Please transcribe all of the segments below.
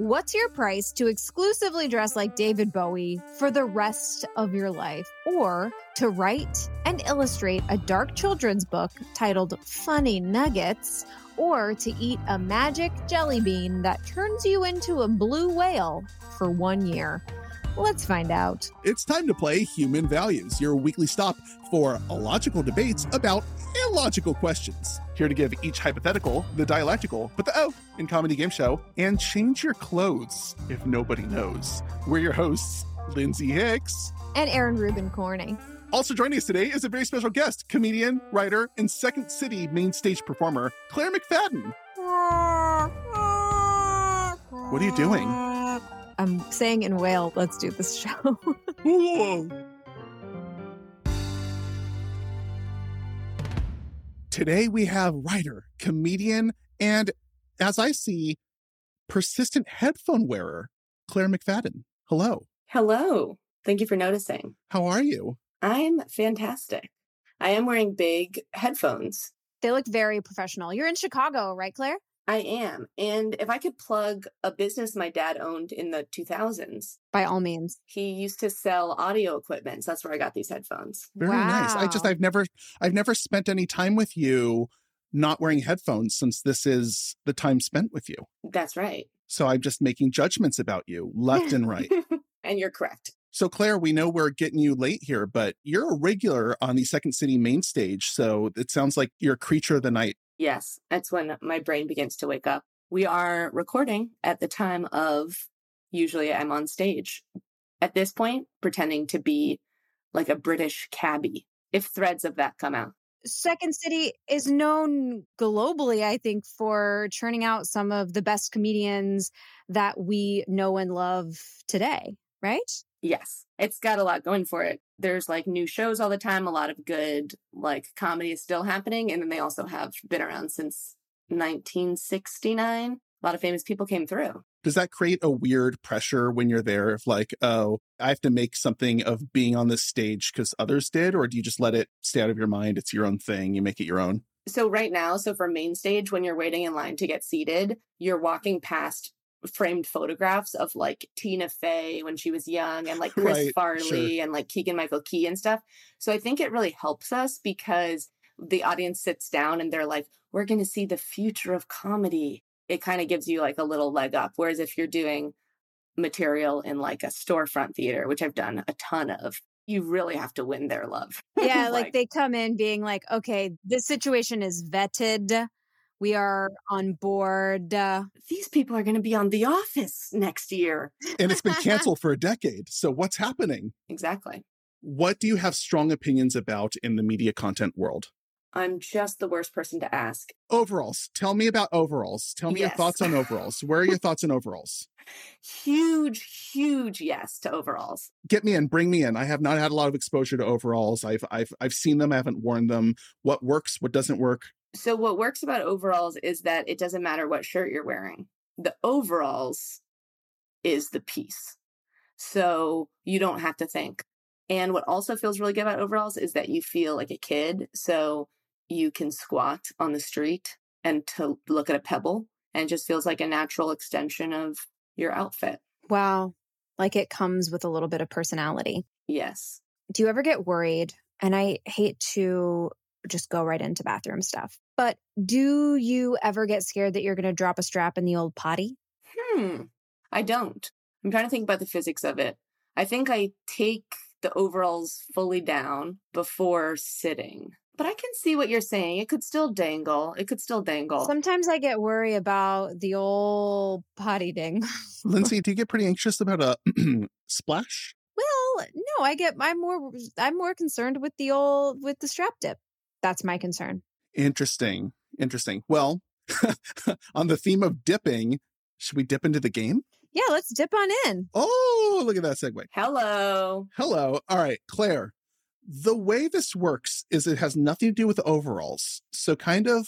What's your price to exclusively dress like David Bowie for the rest of your life? Or to write and illustrate a dark children's book titled Funny Nuggets? Or to eat a magic jelly bean that turns you into a blue whale for one year? Let's find out. It's time to play Human Values, your weekly stop for illogical debates about illogical questions. Here to give each hypothetical the dialectical, but the O in Comedy Game Show, and change your clothes if nobody knows. We're your hosts, Lindsay Hicks. And Aron Rubin Corning. Also joining us today is a very special guest, comedian, writer, and Second City main stage performer, Claire McFadden. What are you doing? I'm saying in whale, let's do this show. Today we have writer, comedian, and as I see, persistent headphone wearer, Claire McFadden. Hello. Hello. Thank you for noticing. How are you? I'm fantastic. I am wearing big headphones. they look very professional. You're in Chicago, right, Claire? I am. And if I could plug a business my dad owned in the 2000s, By all means. he used to sell audio equipment. So that's where I got these headphones. Very nice. I just I've never I've never spent any time with you not wearing headphones since this is the time spent with you. That's right. So I'm just making judgments about you left and right. and you're correct. So Claire, we know we're getting you late here, but you're a regular on the Second City main stage. So it sounds like you're a creature of the night. Yes, that's when my brain begins to wake up. We are recording at the time of usually I'm on stage. At this point, pretending to be like a British cabbie, if threads of that come out. Second City is known globally, I think, for churning out some of the best comedians that we know and love today, right? Yes, it's got a lot going for it. There's like new shows all the time. A lot of good like comedy is still happening. And then they also have been around since 1969. A lot of famous people came through. Does that create a weird pressure when you're there of like, oh, I have to make something of being on this stage because others did? Or do you just let it stay out of your mind? It's your own thing. You make it your own. So right now, so for main stage, when you're waiting in line to get seated, you're walking past framed photographs of like Tina Fey when she was young and like Chris Right, Farley sure. and like Keegan Michael Key and stuff. So I think it really helps us because the audience sits down and they're like, we're going to see the future of comedy. It kind of gives you like a little leg up. Whereas if you're doing material in like a storefront theater, which I've done a ton of, you really have to win their love. Yeah, like, they come in being like, okay, this situation is vetted. We are on board. Uh, these people are going to be on The Office next year. And it's been canceled for a decade. So what's happening? Exactly. What do you have strong opinions about in the media content world? I'm just the worst person to ask. Overalls. Tell me about overalls. Tell me your thoughts on overalls. Where are your thoughts on overalls? Huge, huge yes to overalls. Get me in, bring me in. I have not had a lot of exposure to overalls. I've I've I've seen them, I haven't worn them. What works, what doesn't work? So, what works about overalls is that it doesn't matter what shirt you're wearing, the overalls is the piece. So, you don't have to think. And what also feels really good about overalls is that you feel like a kid. So, you can squat on the street and to look at a pebble, and it just feels like a natural extension of your outfit. wow. Like it comes with a little bit of personality. Yes. Do you ever get worried? And I hate to just go right into bathroom stuff, but do you ever get scared that you're going to drop a strap in the old potty? Hmm. I don't. I'm trying to think about the physics of it. I think I take the overalls fully down before sitting. But I can see what you're saying. It could still dangle. It could still dangle. Sometimes I get worried about the old potty ding. Lindsay, do you get pretty anxious about a splash? Well, no, I get I'm more I'm more concerned with the old with the strap dip. That's my concern. Interesting. Interesting. Well, on the theme of dipping, should we dip into the game? Yeah, let's dip on in. Oh, look at that segue. Hello. Hello. All right, Claire. The way this works is it has nothing to do with overalls. So, kind of,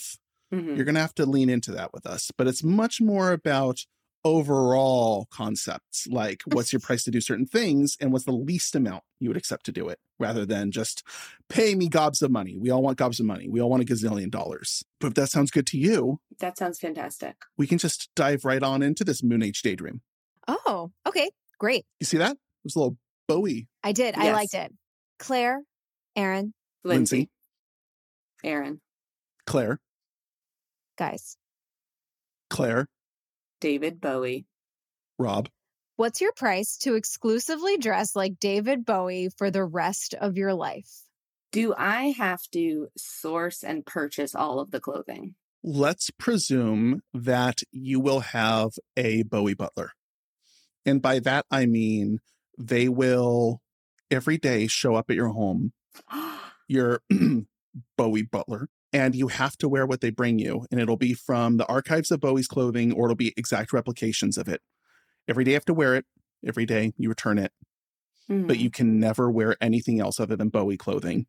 Mhm. you're going to have to lean into that with us, but it's much more about overall concepts like what's your price to do certain things and what's the least amount you would accept to do it rather than just pay me gobs of money. We all want gobs of money. We all want a gazillion dollars. But if that sounds good to you, That sounds fantastic. we can just dive right on into this Moon Age daydream. Oh, okay. Great. You see that? It was a little Bowie. I did. I liked it. Claire, Aron, Lindsay, Lindsay. Aron, Claire, guys, Claire, David Bowie. Rob. what's your price to exclusively dress like David Bowie for the rest of your life? Do I have to source and purchase all of the clothing? Let's presume that you will have a Bowie butler. And by that, I mean they will every day show up at your home, your Bowie butler, and you have to wear what they bring you. And it'll be from the archives of Bowie's clothing or it'll be exact replications of it. Every day you have to wear it. Every day you return it. but Mhm. you can never wear anything else other than Bowie clothing,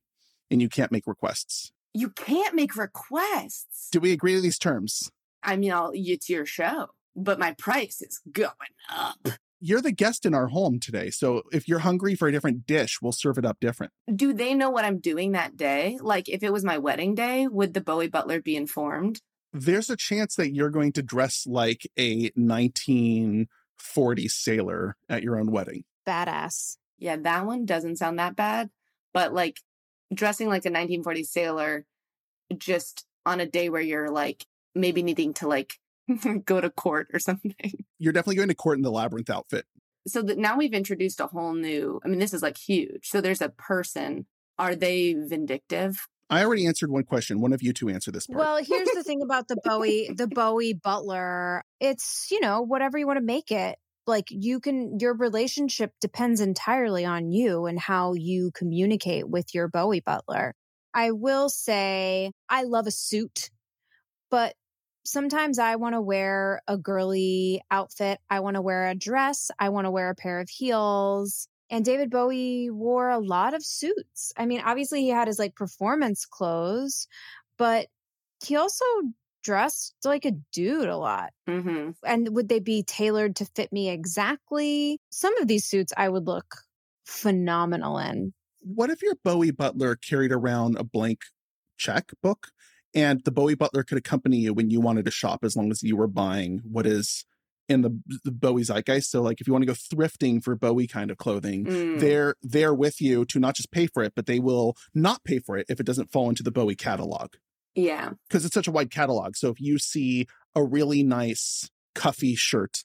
and you can't make requests. you can't make requests. Do we agree to these terms? I mean, I'll, it's your show, but my price is going up. You're the guest in our home today, so if you're hungry for a different dish, we'll serve it up different. Do they know what I'm doing that day? Like, if it was my wedding day, would the Bowie butler be informed? There's a chance that you're going to dress like a 1940 sailor at your own wedding. Badass. Yeah, that one doesn't sound that bad. But like dressing like a 1940 sailor just on a day where you're like maybe needing to like go to court or something. You're definitely going to court in the labyrinth outfit. So that now we've introduced a whole new, I mean, this is like huge. So there's a person. Are they vindictive? I already answered one question. One of you two answer this part. Well, here's the thing about the Bowie, the Bowie butler. It's, you know, whatever you want to make it. Like you can your relationship depends entirely on you and how you communicate with your Bowie butler. I will say I love a suit, but sometimes I want to wear a girly outfit. I want to wear a dress. I want to wear a pair of heels. And David Bowie wore a lot of suits. I mean, obviously he had his like performance clothes, but he also dressed like a dude a lot. Mm-hmm. And would they be tailored to fit me exactly? Some of these suits I would look phenomenal in. what if your Bowie butler carried around a blank checkbook and the Bowie butler could accompany you when you wanted to shop as long as you were buying what is in the, the Bowie zeitgeist? So, like, if you want to go thrifting for Bowie kind of clothing, Mm. they're they're with you to not just pay for it, but they will not pay for it if it doesn't fall into the Bowie catalog Yeah. because it's such a wide catalog. So if you see a really nice cuffy shirt,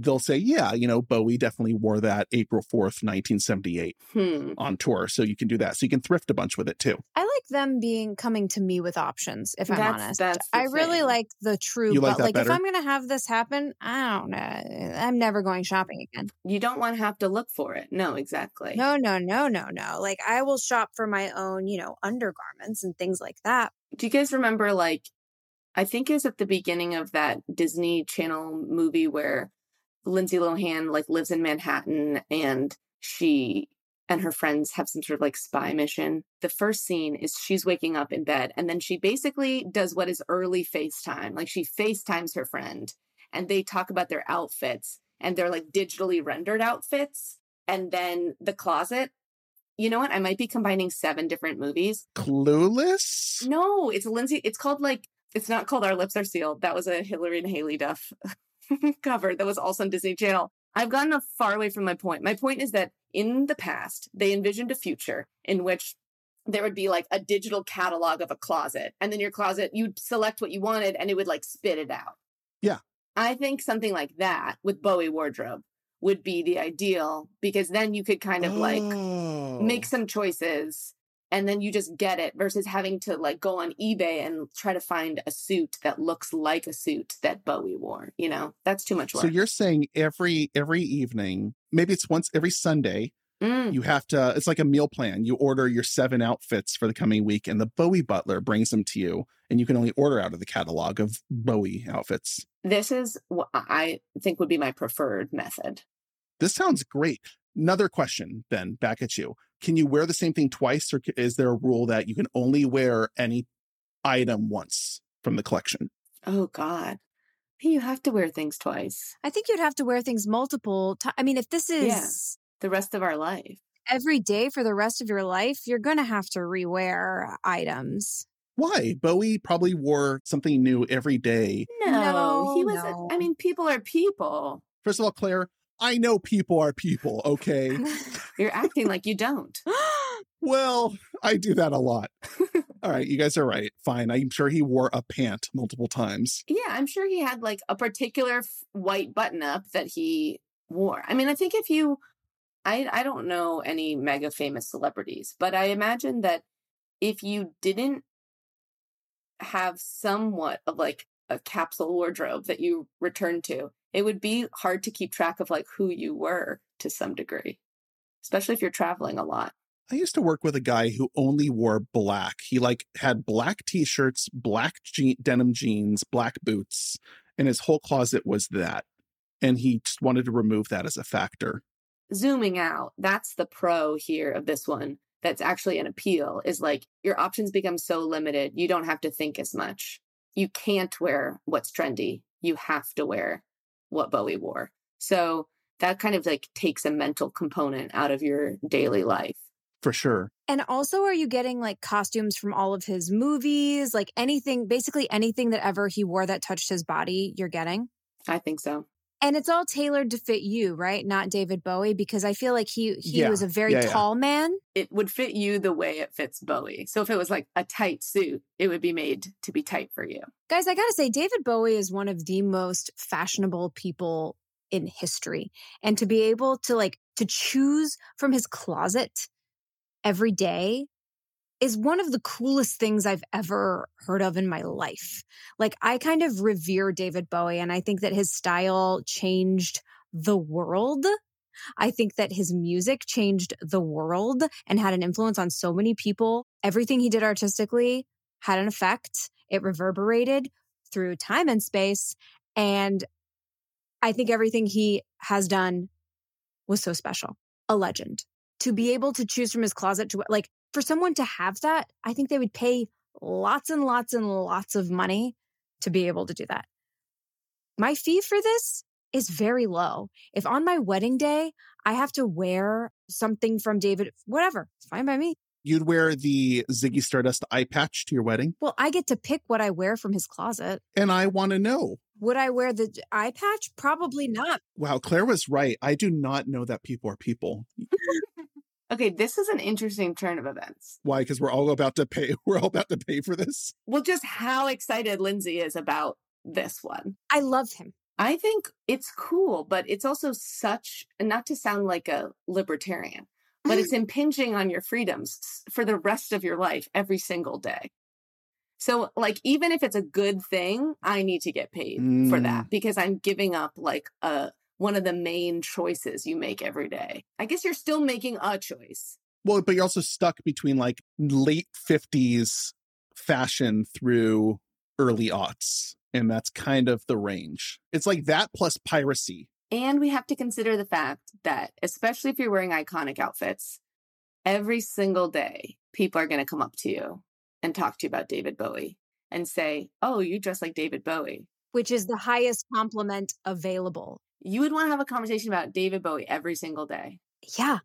they'll say, "Yeah, you know, Bowie definitely wore that April fourth, nineteen seventy eight, Hmm. on tour." So you can do that. So you can thrift a bunch with it too. I like them being coming to me with options, if I'm That's- honest. that's the I really thing. like the true You like but that like if? I'm gonna have this happen, I don't know. I'm never going shopping again. You don't want to have to look for it. No, exactly. No, no, no, no, no. Like I will shop for my own, you know, undergarments and things like that. Do you guys remember like I think it was at the beginning of that Disney Channel movie where Lindsay Lohan like lives in Manhattan and she and her friends have some sort of like spy mission. The first scene is she's waking up in bed and then she basically does what is early FaceTime. Like she FaceTimes her friend and they talk about their outfits and they're like digitally rendered outfits. And then the closet, you know what? I might be combining seven different movies. Clueless. No, it's Lindsay. It's called like it's not called Our Lips Are Sealed. That was a Hilary and Haylie Duff cover that was also on Disney Channel. I've gotten a far away from my point. My point is that in the past, they envisioned a future in which there would be like a digital catalog of a closet, and then your closet, you'd select what you wanted, and it would like spit it out. Yeah. I think something like that with Bowie wardrobe would be the ideal because then you could kind of like Oh. make some choices and then you just get it versus having to like go on eBay and try to find a suit that looks like a suit that Bowie wore. You know, that's too much work. So you're saying every every evening, maybe it's once every Sunday, Mm, you have to. It's like a meal plan. You order your seven outfits for the coming week, and the Bowie butler brings them to you, and you can only order out of the catalog of Bowie outfits. this is what I think would be my preferred method. This sounds great. Another question, then, back at you. Can you wear the same thing twice, or is there a rule that you can only wear any item once from the collection? Oh God. You have to wear things twice. I think you'd have to wear things multiple times. I mean, if this is Yeah. The rest of our life. every day for the rest of your life, you're going to have to rewear items. Why? Bowie probably wore something new every day. No, he was. no. I mean, people are people. First of all, Claire, I know people are people, okay? You're acting like you don't. well, I do that a lot. All right, you guys are right. Fine. I'm sure he wore a pant multiple times. Yeah, I'm sure he had like a particular f- white button up that he wore. I mean, I think if you, I I don't know any mega famous celebrities, but I imagine that if you didn't have somewhat of like a capsule wardrobe that you returned to, it would be hard to keep track of like who you were to some degree, especially if you're traveling a lot. I used to work with a guy who only wore black. He like had black t-shirts, black je- denim jeans, black boots, and his whole closet was that. And he just wanted to remove that as a factor. zooming out, that's the pro here of this one. That's actually an appeal is like your options become so limited. You don't have to think as much. You can't wear what's trendy. You have to wear what Bowie wore. So that kind of like takes a mental component out of your daily life. For sure. And also, are you getting like costumes from all of his movies? Like anything, basically anything that ever he wore that touched his body, you're getting? I think so. And it's all tailored to fit you, right? Not David Bowie, because I feel like he he Yeah. was a very Yeah, yeah. tall man. It would fit you the way it fits Bowie. So if it was like a tight suit, it would be made to be tight for you. Guys, I gotta say, David Bowie is one of the most fashionable people in history. And to be able to like to choose from his closet every day is one of the coolest things I've ever heard of in my life. Like I kind of revere David Bowie and I think that his style changed the world. I think that his music changed the world and had an influence on so many people. Everything he did artistically had an effect. It reverberated through time and space. And I think everything he has done was so special. A legend. To be able to choose from his closet to like for someone to have that, I think they would pay lots and lots and lots of money to be able to do that. My fee for this is very low. If on my wedding day I have to wear something from David, whatever, it's fine by me. You'd wear the Ziggy Stardust eye patch to your wedding. Well, I get to pick what I wear from his closet. And I want to know. Would I wear the eye patch? Probably not. Wow, Claire was right. I do not know that people are people. Okay, this is an interesting turn of events. Why? Because we're all about to pay. We're all about to pay for this. Well, just how excited Lindsay is about this one. I love him. I think it's cool, but it's also such, not to sound like a libertarian, but it's impinging on your freedoms for the rest of your life every single day. So, like, even if it's a good thing, I need to get paid for that mm. because I'm giving up like a one of the main choices you make every day. I guess you're still making a choice. Well, but you're also stuck between like late 50s fashion through early aughts. And that's kind of the range. It's like that plus piracy. And we have to consider the fact that, especially if you're wearing iconic outfits, every single day, people are going to come up to you and talk to you about David Bowie and say, Oh, you dress like David Bowie. which is the highest compliment available. You would want to have a conversation about David Bowie every single day. Yeah.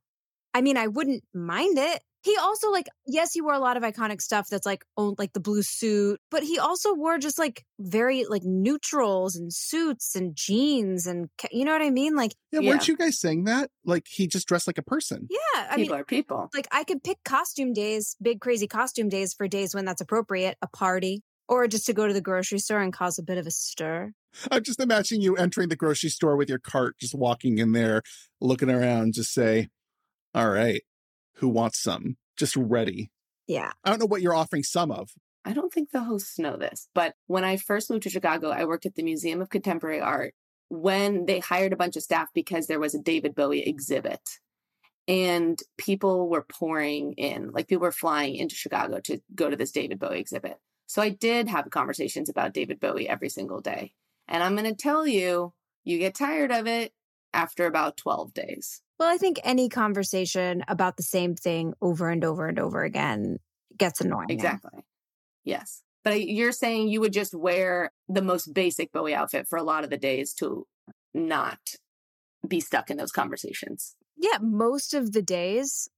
I mean, I wouldn't mind it. He also like, yes, he wore a lot of iconic stuff that's like oh, like the blue suit, but he also wore just like very like neutrals and suits and jeans and you know what I mean? Like, Yeah, Yeah. weren't you guys saying that? Like he just dressed like a person. yeah, I mean, people are people. like I could pick costume days, big crazy costume days for days when that's appropriate, a party, or just to go to the grocery store and cause a bit of a stir. I'm just imagining you entering the grocery store with your cart, just walking in there, looking around, just say, All right, who wants some? Just ready. Yeah. I don't know what you're offering some of. I don't think the hosts know this, but when I first moved to Chicago, I worked at the Museum of Contemporary Art when they hired a bunch of staff because there was a David Bowie exhibit. And people were pouring in, like people were flying into Chicago to go to this David Bowie exhibit. So I did have conversations about David Bowie every single day. And I'm going to tell you, you get tired of it after about 12 days. Well, I think any conversation about the same thing over and over and over again gets annoying. Exactly. Yes. But you're saying you would just wear the most basic Bowie outfit for a lot of the days to not be stuck in those conversations. Yeah, most of the days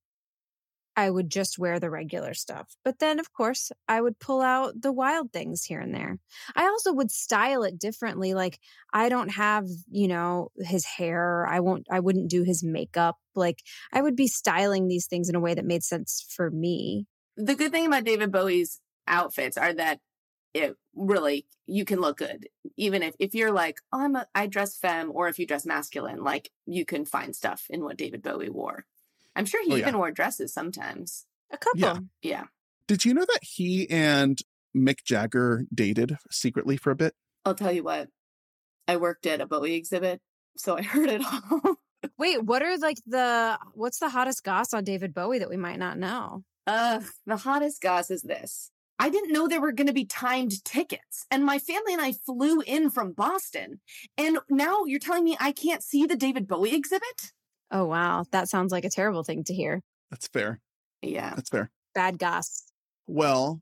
I would just wear the regular stuff. But then, of course, I would pull out the wild things here and there. I also would style it differently. Like, I don't have, you know, his hair. I won't, I wouldn't do his makeup. Like, I would be styling these things in a way that made sense for me. The good thing about David Bowie's outfits are that it really you can look good even if if you're like oh i'm a i dress femme or if you dress masculine like you can find stuff in what david bowie wore I'm sure he Oh, even yeah. wore dresses sometimes. A couple. Yeah. Yeah. Did you know that he and Mick Jagger dated secretly for a bit? I'll tell you what. I worked at a Bowie exhibit, so I heard it all. Wait, what are like the what's the hottest goss on David Bowie that we might not know? uh, the hottest goss is this. I didn't know there were going to be timed tickets, and my family and I flew in from Boston. And now you're telling me I can't see the David Bowie exhibit? Oh wow, that sounds like a terrible thing to hear. That's fair. Yeah. That's fair. Bad goss. Well,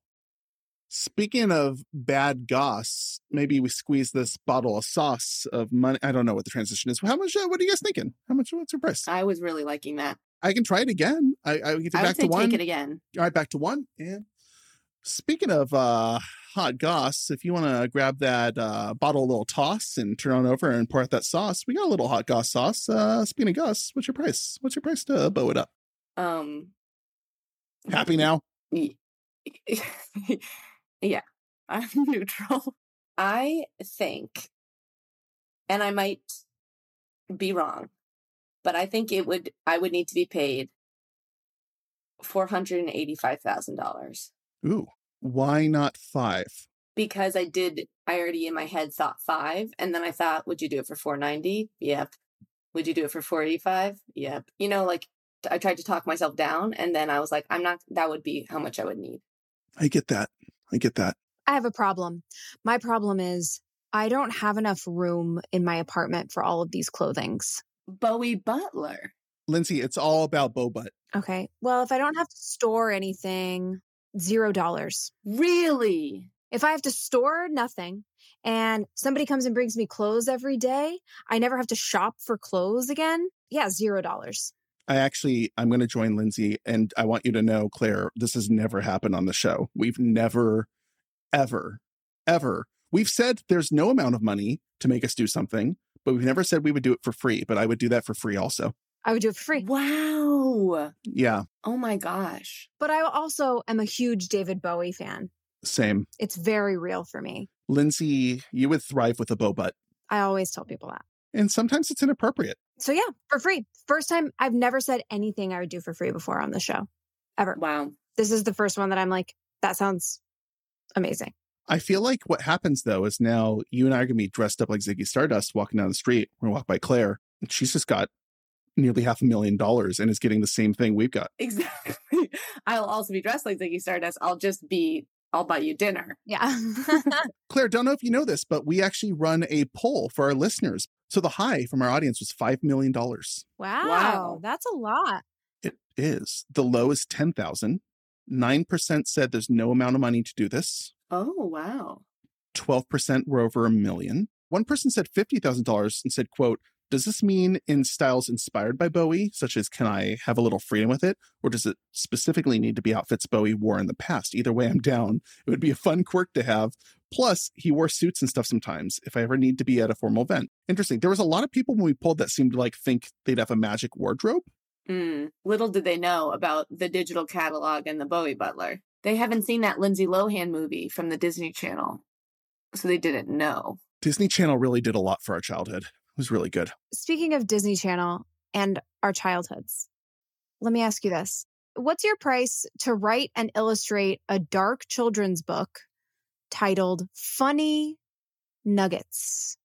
speaking of bad goss, maybe we squeeze this bottle of sauce of money. I don't know what the transition is. How much? Uh, what are you guys thinking? How much? What's your price? I was really liking that. I can try it again. I, I get I back to one. take it again. All right, back to one. And speaking of uh, hot goss, if you want to grab that uh, bottle, a little toss, and turn on over and pour out that sauce, we got a little hot goss sauce. Uh, speaking of goss, what's your price? What's your price to bow it up? Um, Happy now? Yeah, I'm neutral. I think, and I might be wrong, but I think it would, I would need to be paid $485,000 Ooh, why not five? because I did, I already in my head thought five. And then I thought, would you do it for 490? Yep. Would you do it for 485? Yep. You know, like I tried to talk myself down and then I was like, I'm not, that would be how much I would need. I get that. I get that. I have a problem. My problem is I don't have enough room in my apartment for all of these clothings. Bowie Butler. Lindsay, it's all about bow butt. Okay. Well, if I don't have to store anything, zero dollars. Really? If I have to store nothing and somebody comes and brings me clothes every day, I never have to shop for clothes again. Yeah, zero dollars. I actually, I'm going to join Lindsay, and I want you to know, Claire, this has never happened on the show. We've never, ever, ever. We've said there's no amount of money to make us do something, but we've never said we would do it for free. But I would do that for free also. I would do it for free. Wow. Yeah, Oh my gosh. But I also am a huge David Bowie fan. same. It's very real for me. Lindsay, you would thrive with a bow butt, I always tell people that. and sometimes it's inappropriate. So yeah, for free. First time I've never said anything I would do for free before on the show. Ever. Wow. This is the first one that I'm like, that sounds amazing. I feel like what happens though is now you and I are gonna be dressed up like Ziggy Stardust walking down the street. We're gonna walk by Claire, and she's just got nearly half a million dollars and is getting the same thing we've got. Exactly. I'll also be dressed like Ziggy Stardust. I'll just be, I'll buy you dinner. Yeah. Claire, don't know if you know this, but we actually run a poll for our listeners. So the high from our audience was $5 million. wow, Wow. That's a lot. It is. The low is 10,000. 9% said there's no amount of money to do this. Oh, wow. 12% were over a million. One person said $50,000 and said, quote, does this mean in styles inspired by Bowie, such as can I have a little freedom with it? Or does it specifically need to be outfits Bowie wore in the past? Either way, I'm down. It would be a fun quirk to have. Plus, he wore suits and stuff sometimes if I ever need to be at a formal event. Interesting. There was a lot of people when we pulled that seemed to like think they'd have a magic wardrobe. Mm. Little did they know about the digital catalog and the Bowie Butler. They haven't seen that Lindsay Lohan movie from the Disney Channel. So they didn't know. Disney Channel really did a lot for our childhood. It was really good. Speaking of Disney Channel and our childhoods, let me ask you this. What's your price to write and illustrate a dark children's book titled Funny Nuggets?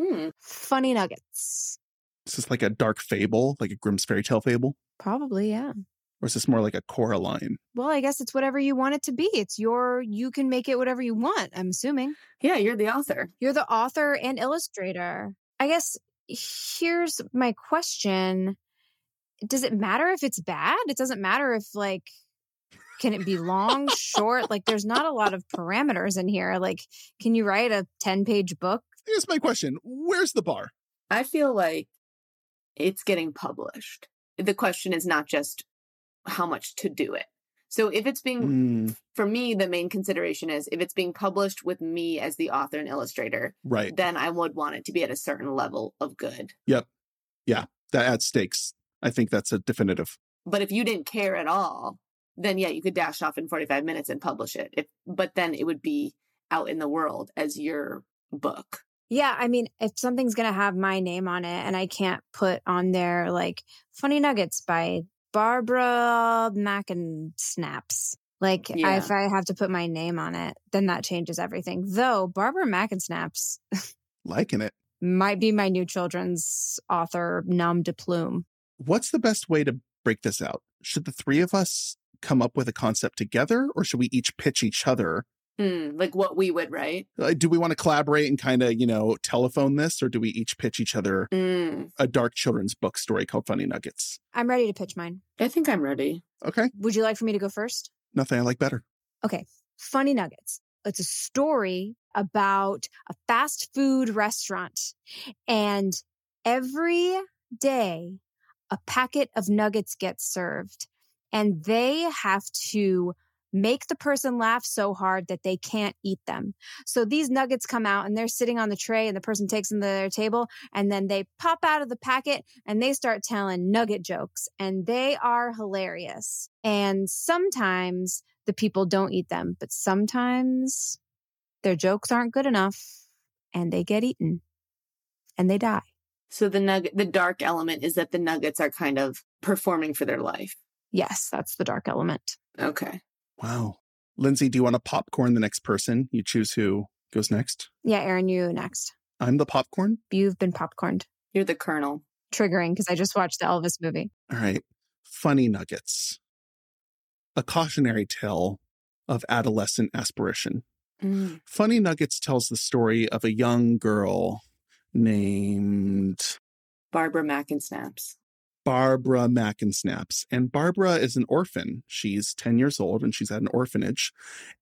Hmm. Funny Nuggets. Is this like a dark fable, like a Grimm's fairy tale fable? Probably, yeah. Or is this more like a Coraline? Well, I guess it's whatever you want it to be. It's your, you can make it whatever you want, I'm assuming. Yeah, you're the author. You're the author and illustrator. I guess here's my question Does it matter if it's bad? It doesn't matter if, like, Can it be long, short? Like, there's not a lot of parameters in here. Like, can you write a 10 page book? Here's my question Where's the bar? I feel like it's getting published. The question is not just how much to do it. So if it's being, Mm, for me, the main consideration is if it's being published with me as the author and illustrator, right. then I would want it to be at a certain level of good. Yep. Yeah. That adds stakes. I think that's a definitive. But if you didn't care at all, then yeah, you could dash off in 45 minutes and publish it. If, but then it would be out in the world as your book. Yeah, I mean, if something's going to have my name on it and I can't put on there like Funny Nuggets by Barbara Mac and Snaps. Like, Yeah. if I have to put my name on it, then that changes everything. Though Barbara Mac and Snaps Liking it. might be my new children's author nom de plume. What's the best way to break this out? Should the three of us come up with a concept together or should we each pitch each other? Hmm, like what we would write. Uh, do we want to collaborate and kind of, you know, telephone this or do we each pitch each other Mm, a dark children's book story called Funny Nuggets? I'm ready to pitch mine. I think I'm ready. Okay. Would you like for me to go first? Nothing I like better. Okay, Funny Nuggets. It's a story about a fast food restaurant. And every day, a packet of nuggets gets served. And they have to make the person laugh so hard that they can't eat them. So these nuggets come out and they're sitting on the tray, and the person takes them to their table. And then they pop out of the packet and they start telling nugget jokes. And they are hilarious. And sometimes the people don't eat them, but sometimes their jokes aren't good enough and they get eaten and they die. So the nugget, the dark element is that the nuggets are kind of performing for their life. Yes, that's the dark element. Okay. Wow. Lindsay, do you want to popcorn the next person? You choose who goes next. Yeah, Aron, you next. I'm the popcorn. You've been popcorned. You're the colonel. Triggering because I just watched the Elvis movie. All right. Funny Nuggets. A cautionary tale of adolescent aspiration. Mm. Funny Nuggets tells the story of a young girl named Barbara Mac and Snaps. Barbara Mackensnaps. And Barbara is an orphan. She's 10 years old and she's at an orphanage.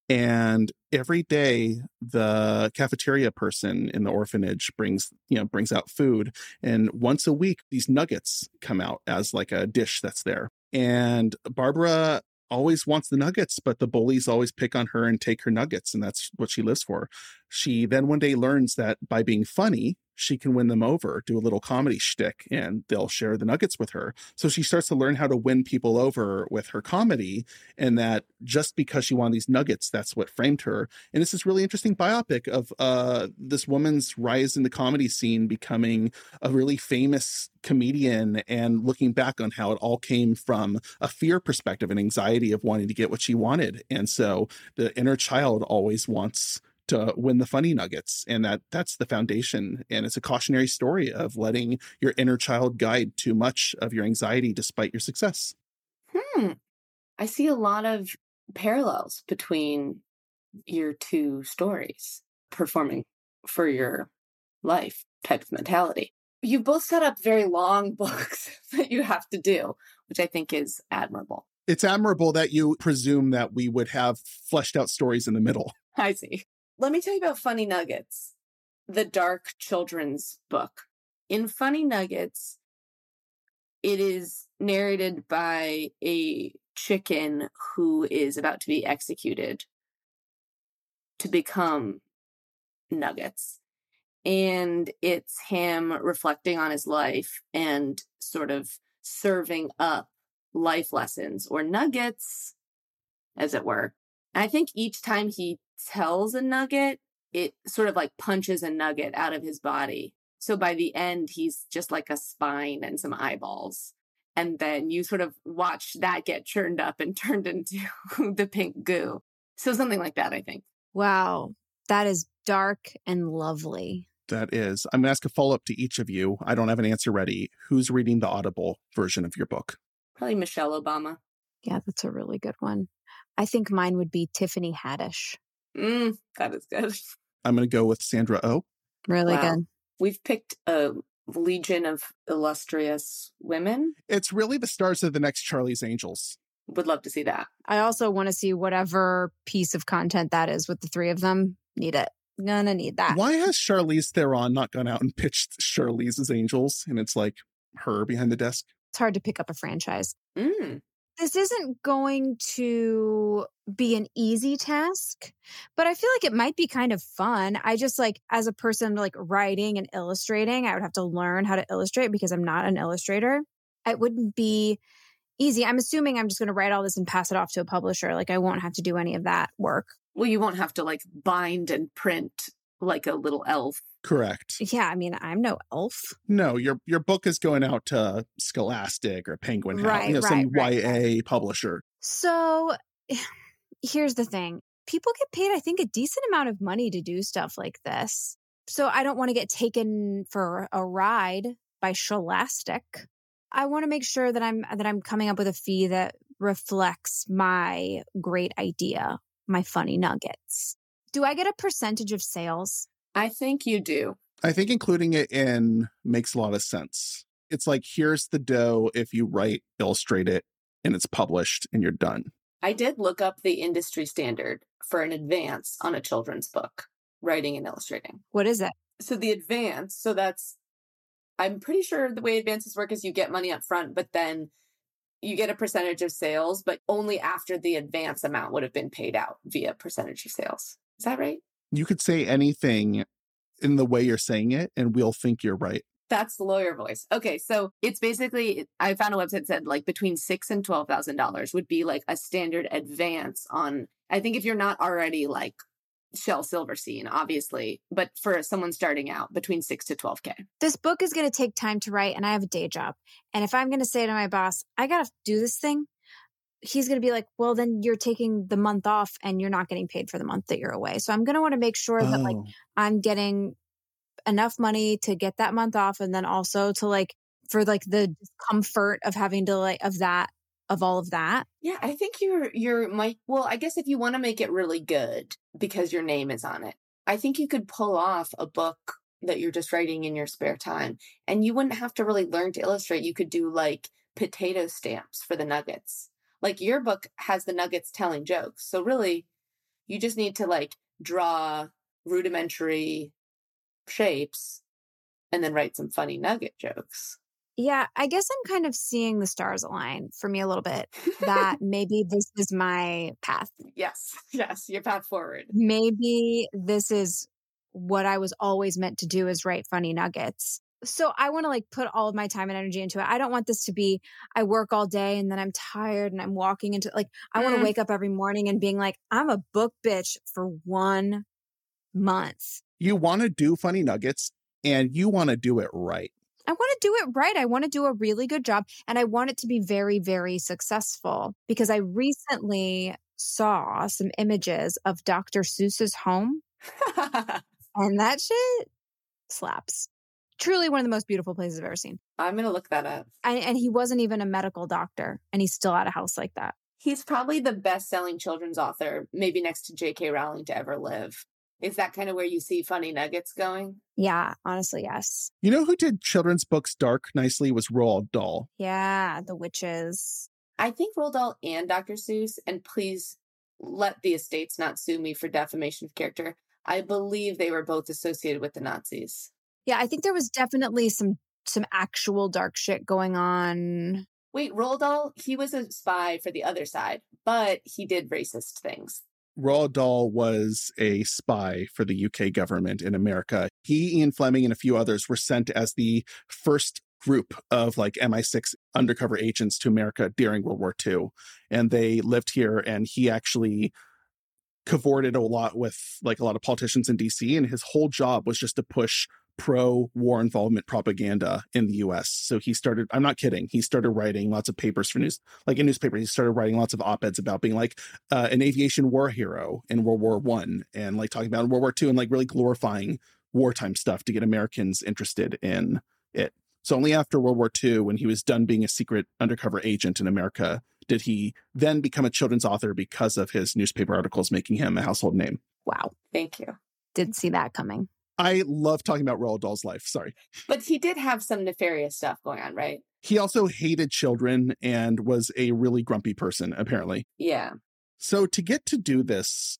And every day the cafeteria person in the orphanage brings, you know, brings out food. And once a week, these nuggets come out as like a dish that's there. And Barbara always wants the nuggets, but the bullies always pick on her and take her nuggets. And that's what she lives for. She then one day learns that by being funny, she can win them over, do a little comedy shtick, and they'll share the nuggets with her. So she starts to learn how to win people over with her comedy, and that just because she wanted these nuggets, that's what framed her. And it's this really interesting biopic of uh, this woman's rise in the comedy scene, becoming a really famous comedian, and looking back on how it all came from a fear perspective and anxiety of wanting to get what she wanted. And so the inner child always wants to win the funny nuggets and that that's the foundation and it's a cautionary story of letting your inner child guide too much of your anxiety despite your success Hmm. I see a lot of parallels between your two stories performing for your life type of mentality. You both set up very long books that you have to do, which I think is admirable. it's admirable that you presume that we would have fleshed out stories in the middle I see. Let me tell you about Funny Nuggets, the dark children's book. In Funny Nuggets, it is narrated by a chicken who is about to be executed to become Nuggets. And it's him reflecting on his life and sort of serving up life lessons or nuggets, as it were. And I think each time he tells a nugget, it sort of like punches a nugget out of his body. So by the end, he's just like a spine and some eyeballs. And then you sort of watch that get churned up and turned into the pink goo. So something like that, I think. Wow, that is dark and lovely. that is i'm going to ask a follow-up to each of you i don't have an answer ready who's reading the audible version of your book Probably Michelle Obama. Yeah, that's a really good one. I think mine would be Tiffany Haddish. Mm, that is good. i'm going to go with sandra oh Really Wow. good. We've picked a legion of illustrious women. it's really the stars of the next charlie's angels Would love to see that. I also want to see whatever piece of content that is with the three of them. Need it. Gonna need that. Why has Charlize Theron not gone out and pitched Charlize's Angels and it's like her behind the desk? It's hard to pick up a franchise. Mm. This isn't going to be an easy task, but I feel like it might be kind of fun. I just like, as a person like writing and illustrating, I would have to learn how to illustrate because I'm not an illustrator. It wouldn't be easy. I'm assuming I'm just going to write all this and pass it off to a publisher. Like, I won't have to do any of that work. Well, you won't have to like bind and print like a little elf. Correct. Yeah, I mean, I'm no elf. No, your your book is going out to Scholastic or Penguin House, Right, you know, right, some right, YA publisher. So here's the thing people get paid, I think, a decent amount of money to do stuff like this. So I don't want to get taken for a ride by Scholastic. I want to make sure that I'm that I'm coming up with a fee that reflects my great idea, my funny nuggets. Do I get a percentage of sales? I think you do. I think including it in makes a lot of sense. It's like here's the dough if you write, illustrate it, and it's published and you're done. I did look up the industry standard for an advance on a children's book, writing and illustrating. What is it? So the advance, so that's I'm pretty sure the way advances work is you get money up front, but then you get a percentage of sales, but only after the advance amount would have been paid out via percentage of sales. Is that right? You could say anything in the way you're saying it, and we'll think you're right. That's the lawyer voice. Okay, so it's basically I found a website that said like between six and twelve thousand dollars would be like a standard advance on. I think if you're not already like Shel Silverstein, obviously, but for someone starting out, between six to twelve k. This book is going to take time to write, and I have a day job. And if I'm going to say to my boss, I got to do this thing, he's going to be like, well, then you're taking the month off and you're not getting paid for the month that you're away. So I'm going to want to make sure that like Oh. I'm getting enough money to get that month off and then also to like for like the discomfort of having to like of that of all of that. Yeah, I think you're you're might well, I guess if you want to make it really good because your name is on it, I think you could pull off a book that you're just writing in your spare time. And you wouldn't have to really learn to illustrate. You could do like potato stamps for the nuggets. Like your book has the nuggets telling jokes. So really you just need to like draw rudimentary shapes and then write some funny nugget jokes. Yeah, I guess I'm kind of seeing the stars align for me a little bit that maybe this is my path. yes, yes, your path forward. Maybe this is what I was always meant to do is write funny nuggets. So I want to like put all of my time and energy into it. I don't want this to be I work all day and then I'm tired and I'm walking into like I want to Mm. wake up every morning and being like I'm a book bitch for 1 month. You want to do funny nuggets and you want to do it right. I want to do it right. I want to do a really good job and I want it to be very, very successful because I recently saw some images of Dr. Seuss's home and that shit slaps. Truly one of the most beautiful places I've ever seen. I'm going to look that up. And, and he wasn't even a medical doctor and he's still at a house like that. He's probably the best selling children's author, maybe next to J.K. Rowling to ever live. Is that kind of where you see funny nuggets going? Yeah, honestly, yes. You know who did children's books dark nicely was Roald Dahl. Yeah, the witches. I think Roald Dahl and Dr. Seuss, and please let the estates not sue me for defamation of character. I believe they were both associated with the Nazis. Yeah, I think there was definitely some some actual dark shit going on. Wait, Roald Dahl, he was a spy for the other side, but he did racist things. Roald Dahl was a spy for the UK government in America. He, Ian Fleming, and a few others were sent as the first group of like MI6 undercover agents to America during World War II. And they lived here, and he actually cavorted a lot with like a lot of politicians in DC. And his whole job was just to push pro war involvement propaganda in the US. So he started, I'm not kidding, he started writing lots of papers for news, like in newspapers, he started writing lots of op eds about being like uh, an aviation war hero in World War One and like talking about World War Two and like really glorifying wartime stuff to get Americans interested in it. So only after World War II, when he was done being a secret undercover agent in America, did he then become a children's author because of his newspaper articles making him a household name. Wow. Thank you. Didn't see that coming. I love talking about Roald Dahl's life. Sorry. But he did have some nefarious stuff going on, right? He also hated children and was a really grumpy person, apparently. Yeah. So to get to do this,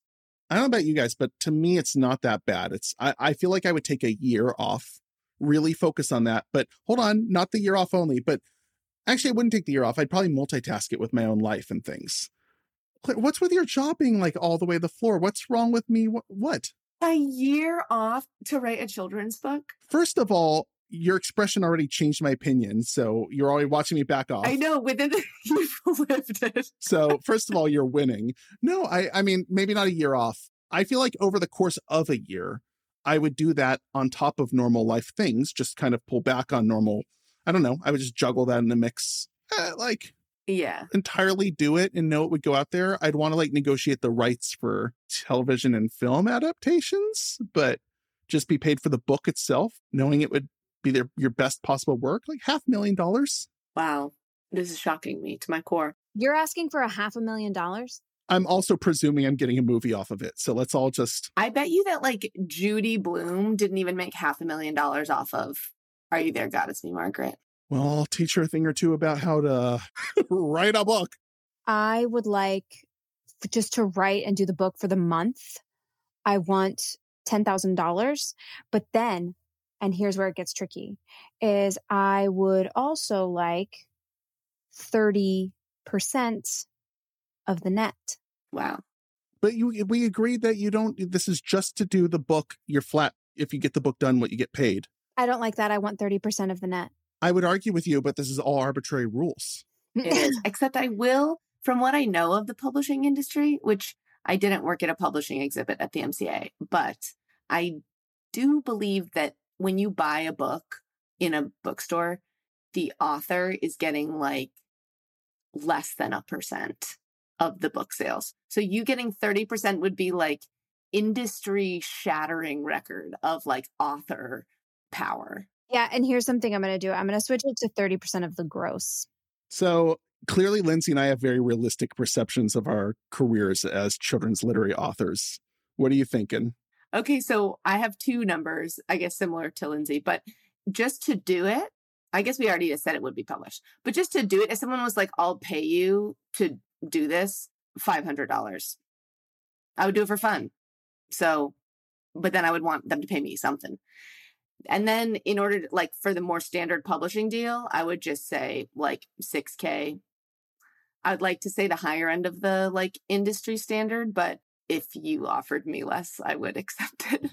I don't know about you guys, but to me, it's not that bad. It's I, I feel like I would take a year off, really focus on that. But hold on, not the year off only, but actually, I wouldn't take the year off. I'd probably multitask it with my own life and things. What's with your job being like all the way to the floor? What's wrong with me? What? A year off to write a children's book? First of all, your expression already changed my opinion. So you're already watching me back off. I know within the, you've lived it. so first of all, you're winning. No, I, I mean, maybe not a year off. I feel like over the course of a year, I would do that on top of normal life things, just kind of pull back on normal. I don't know. I would just juggle that in the mix. Eh, like, yeah, entirely do it and know it would go out there. I'd want to like negotiate the rights for television and film adaptations, but just be paid for the book itself, knowing it would be their your best possible work, like half million dollars. Wow. This is shocking me to my core. You're asking for a half a million dollars? I'm also presuming I'm getting a movie off of it. So let's all just I bet you that like Judy Blume didn't even make half a million dollars off of Are You There, God It's Me, Margaret? Well, I'll teach her a thing or two about how to write a book. I would like just to write and do the book for the month. I want $10,000. But then and here's where it gets tricky is I would also like 30% of the net. Wow. But you we agreed that you don't this is just to do the book. You're flat if you get the book done what you get paid. I don't like that. I want 30% of the net. I would argue with you, but this is all arbitrary rules. It is. Except I will, from what I know of the publishing industry, which I didn't work at a publishing exhibit at the MCA, but I do believe that when you buy a book in a bookstore, the author is getting like less than a percent of the book sales. So you getting 30% would be like industry shattering record of like author power. Yeah. And here's something I'm going to do I'm going to switch it to 30% of the gross. So clearly, Lindsay and I have very realistic perceptions of our careers as children's literary authors. What are you thinking? Okay, so I have two numbers, I guess similar to Lindsay, but just to do it, I guess we already said it would be published, but just to do it, if someone was like, I'll pay you to do this, $500, I would do it for fun. So, but then I would want them to pay me something. And then in order to like for the more standard publishing deal, I would just say like 6K. I'd like to say the higher end of the like industry standard, but if you offered me less, I would accept it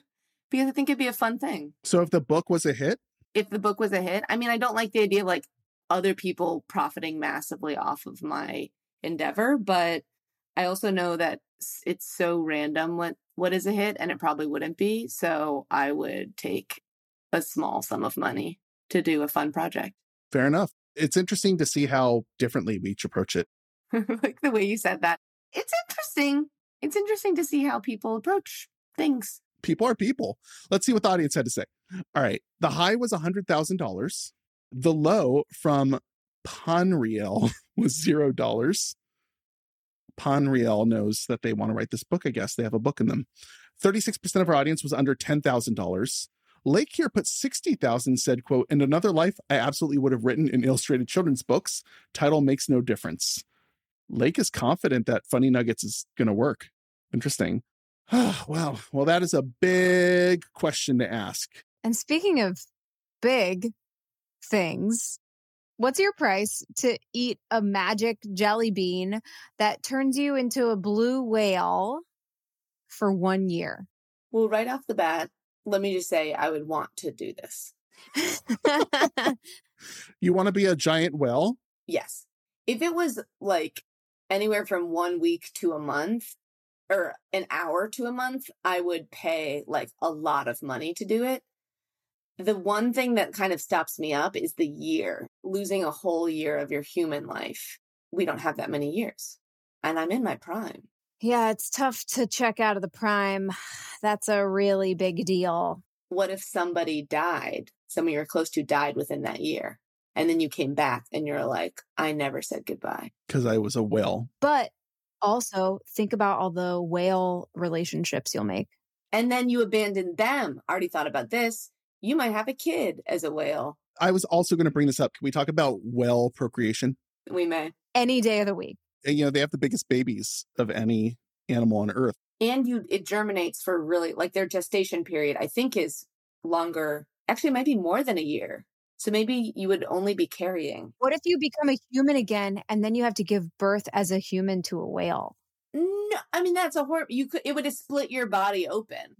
because I think it'd be a fun thing. So if the book was a hit? If the book was a hit, I mean, I don't like the idea of like other people profiting massively off of my endeavor, but I also know that it's so random what what is a hit and it probably wouldn't be. So I would take a small sum of money to do a fun project. Fair enough. It's interesting to see how differently we each approach it. like the way you said that. It's interesting it's interesting to see how people approach things. People are people. Let's see what the audience had to say. All right. The high was $100,000. The low from Ponriel was $0. Ponriel knows that they want to write this book, I guess. They have a book in them. 36% of our audience was under $10,000. Lake here put 60,000 said, quote, in another life, I absolutely would have written in illustrated children's books. Title makes no difference. Lake is confident that Funny Nuggets is going to work. Interesting. wow. Well, that is a big question to ask. And speaking of big things, what's your price to eat a magic jelly bean that turns you into a blue whale for one year? Well, right off the bat, let me just say I would want to do this. you want to be a giant whale? Yes. If it was like anywhere from one week to a month or an hour to a month, I would pay like a lot of money to do it. The one thing that kind of stops me up is the year, losing a whole year of your human life. We don't have that many years. And I'm in my prime. Yeah, it's tough to check out of the prime. That's a really big deal. What if somebody died? Someone you're close to died within that year and then you came back and you're like i never said goodbye because i was a whale but also think about all the whale relationships you'll make and then you abandon them. I Already thought about this. You might have a kid as a whale. I was also going to bring this up. Can we talk about whale procreation? We may. Any day of the week. And, you know, they have the biggest babies of any animal on Earth. And you it germinates for really like their gestation period, I think is longer. Actually, it might be more than a year. So maybe you would only be carrying. What if you become a human again and then you have to give birth as a human to a whale? No, I mean that's a horror. You could it would have split your body open.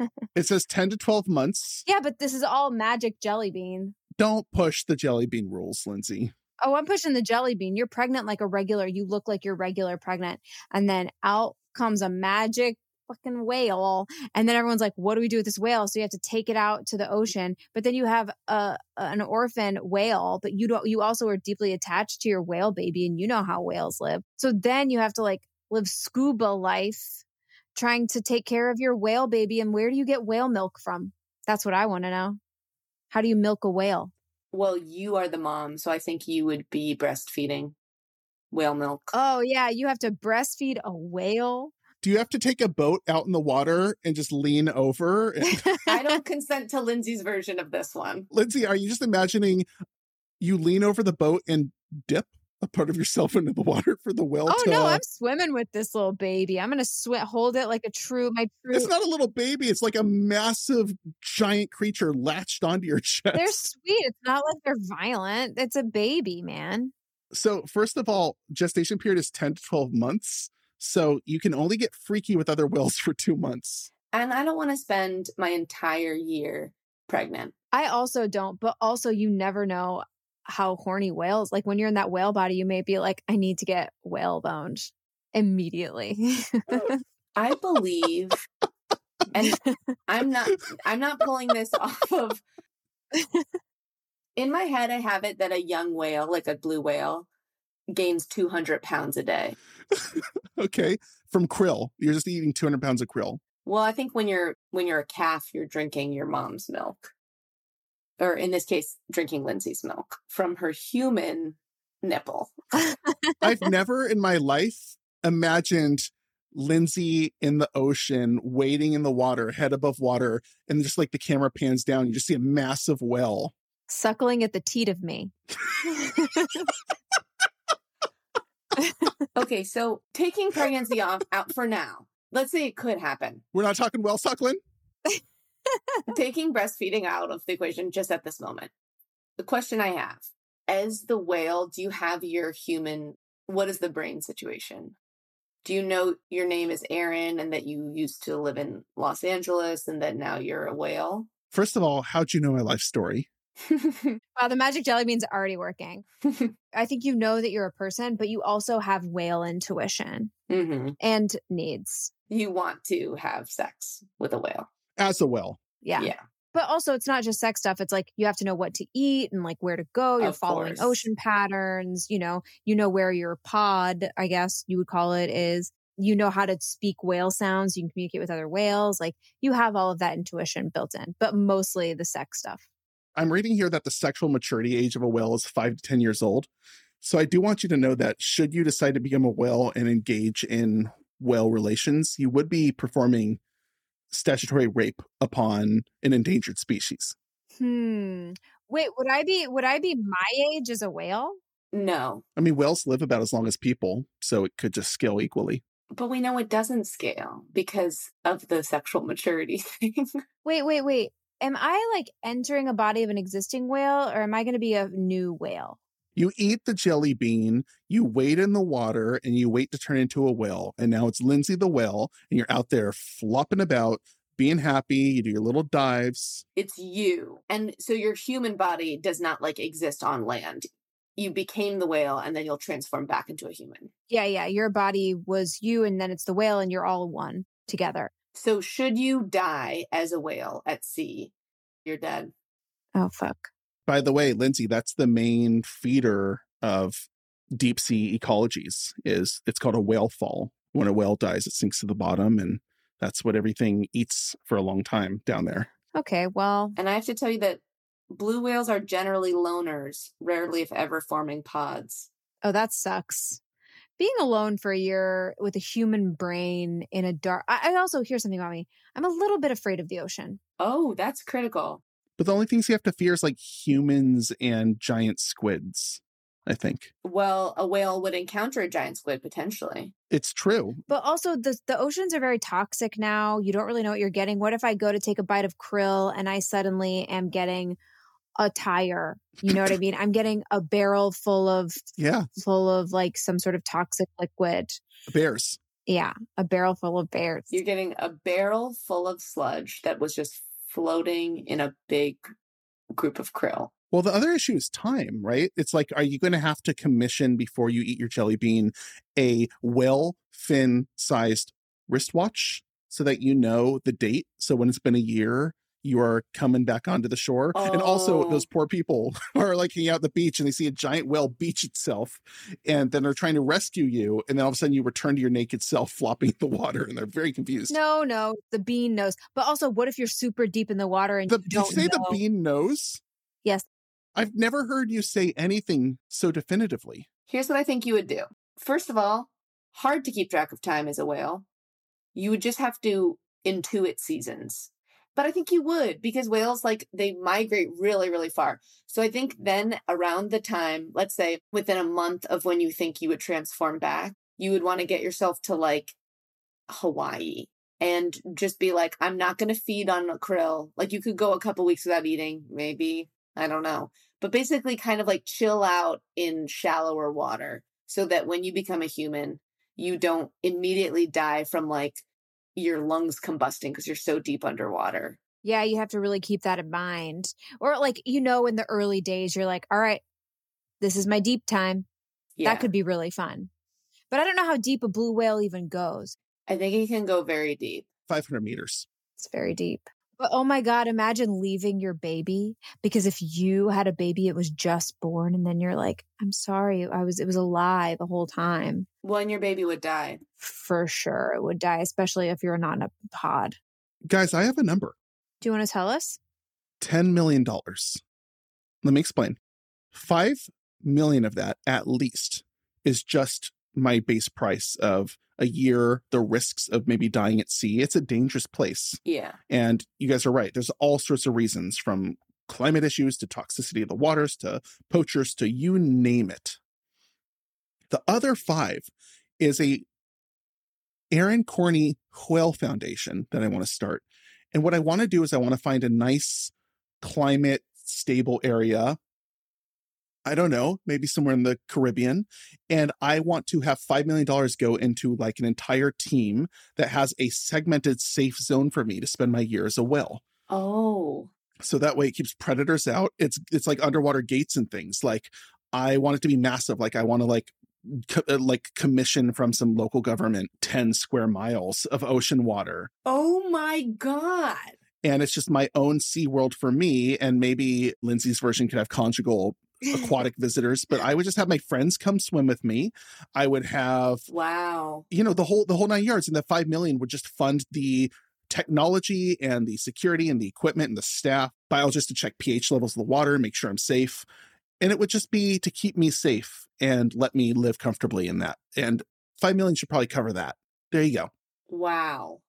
It says 10 to 12 months. Yeah, but this is all magic jelly bean. Don't push the jelly bean rules, Lindsay. Oh, I'm pushing the jelly bean. You're pregnant like a regular. You look like you're regular pregnant. And then out comes a magic fucking whale. And then everyone's like, what do we do with this whale? So you have to take it out to the ocean. But then you have a an orphan whale, but you don't you also are deeply attached to your whale baby and you know how whales live. So then you have to like live scuba life trying to take care of your whale baby. And where do you get whale milk from? That's what I want to know. How do you milk a whale? Well, you are the mom, so I think you would be breastfeeding whale milk. Oh, yeah. You have to breastfeed a whale. Do you have to take a boat out in the water and just lean over? And- I don't consent to Lindsay's version of this one. Lindsay, are you just imagining you lean over the boat and dip a part of yourself into the water for the whale oh to no, I'm swimming with this little baby. I'm gonna swim, hold it like a true my true. It's not a little baby, it's like a massive giant creature latched onto your chest. They're sweet. It's not like they're violent. It's a baby, man. So, first of all, gestation period is 10 to 12 months. So, you can only get freaky with other whales for two months. And I don't want to spend my entire year pregnant. I also don't, but also you never know how horny whales like when you're in that whale body, you may be like, I need to get whale boned immediately. I believe and I'm not I'm not pulling this off of in my head I have it that a young whale, like a blue whale, gains 200 pounds a day. okay. From krill. You're just eating 200 pounds of krill. Well, I think when you're when you're a calf, you're drinking your mom's milk. Or in this case, drinking Lindsay's milk from her human nipple. I've never in my life imagined Lindsay in the ocean, wading in the water, head above water, and just like the camera pans down, you just see a massive whale. Suckling at the teat of me. okay, so taking pregnancy off out for now. Let's say it could happen. We're not talking whale suckling. taking breastfeeding out of the equation just at this moment. The question I have as the whale, do you have your human? What is the brain situation? Do you know your name is Aron and that you used to live in Los Angeles and that now you're a whale? First of all, how'd you know my life story? wow, the magic jelly bean's already working. I think you know that you're a person, but you also have whale intuition mm-hmm. and needs. You want to have sex with a whale. As a whale. Yeah. Yeah. But also, it's not just sex stuff. It's like you have to know what to eat and like where to go. You're Of following course. ocean patterns. You know, you know where your pod, I guess you would call it, is. You know how to speak whale sounds. You can communicate with other whales. Like you have all of that intuition built in, but mostly the sex stuff. I'm reading here that the sexual maturity age of a whale is five to 10 years old. So I do want you to know that should you decide to become a whale and engage in whale relations, you would be performing statutory rape upon an endangered species. Hmm. Wait, would I be would I be my age as a whale? No, I mean, whales live about as long as people, so it could just scale equally. but we know it doesn't scale because of the sexual maturity thing. Wait, wait, wait. Am I like entering a body of an existing whale or am I going to be a new whale? You eat the jelly bean, you wade in the water, and you wait to turn into a whale. And now it's Lindsay the whale, and you're out there flopping about, being happy. You do your little dives. it's you. And so your human body does not like exist on land. You became the whale and then you'll transform back into a human. Yeah, yeah. Your body was you and then it's the whale and you're all one together. So should you die as a whale at sea, you're dead. Oh, fuck. By the way, Lindsay, that's the main feeder of deep sea ecologies. Is it's called a whale fall. When a whale dies, it sinks to the bottom, and that's what everything eats for a long time down there. Okay, well, And I have to tell you that blue whales are generally loners, rarely if ever forming pods. oh, that sucks. being alone for a year with a human brain in a dark. I, I also hear something about me. I'm a little bit afraid of the ocean. Oh, that's critical. But the only things you have to fear is like humans and giant squids, I think. Well, a whale would encounter a giant squid potentially. It's true. But also the the oceans are very toxic now. You don't really know what you're getting. What if I go to take a bite of krill and I suddenly am getting a tire? You know what I mean? I'm getting a barrel full of Yeah. full of like some sort of toxic liquid. Bears. Yeah, a barrel full of bears. You're getting a barrel full of sludge that was just floating in a big group of krill. Well, the other issue is time, right? It's like, are you going to have to commission before you eat your jelly bean a well fin sized wristwatch so that you know the date? So when it's been a year, you are coming back onto the shore. And also, Oh. those poor people are like hanging out at the beach and they see a giant whale beach itself. And then they're trying to rescue you. And then all of a sudden, you return to your naked self flopping in the water and they're very confused. No, no, the bean knows. But also, what if you're super deep in the water and The, you don't say know? the bean knows? Yes. I've never heard you say anything so definitively. Here's what I think you would do. First of all, hard to keep track of time as a whale. You would just have to intuit seasons. But I think you would because whales like they migrate really, really far. So I think mm. then around the time, let's say within a month of when you think you would transform back, you would want to get yourself to like Hawaii and just be like, I'm not going to feed on krill. Like you could go a couple weeks without eating, maybe. I don't know. But basically, kind of like chill out in shallower water so that when you become a human, you don't immediately die from like your lungs combusting because you're so deep underwater. Yeah, you have to really keep that in mind. Or like, you know, in the early days, you're like, all right, this is my deep time. Yeah. That could be really fun. But I don't know how deep a blue whale even goes. I think it can go very deep. 500 meters. It's very deep. But oh my God, imagine leaving your baby because if you had a baby, it was just born, and then you're like, I'm sorry, I was, it was alive the whole time. When your baby would die. For sure, it would die, especially if you're not in a pod. Guys, I have a number Do you want to tell us? $10 million. Let me explain. 5 million of that, at least, is just my base price of a year, the risks of maybe dying at sea. It's a dangerous place. Yeah. And you guys are right. There's all sorts of reasons from climate issues to toxicity of the waters to poachers to you name it. The other five is a Aron Corney Whale Foundation that I want to start. And what I want to do is I want to find a nice climate stable area. I don't know, maybe somewhere in the Caribbean. And I want to have $5 million go into like an entire team that has a segmented safe zone for me to spend my year as a whale. Oh. So that way it keeps predators out. It's it's like underwater gates and things. Like I want it to be massive. Like I want to like co- uh, like commission from some local government 10 square miles of ocean water. Oh my God. And it's just my own sea world for me. And maybe Lindsay's version could have conjugal aquatic visitors, but I would just have my friends come swim with me. I would have Wow. you know the whole the whole nine yards and the five million would just fund the technology and the security and the equipment and the staff biologists to check ph levels of the water make sure i'm safe and it would just be to keep me safe and let me live comfortably in that and five million should probably cover that there you go Wow.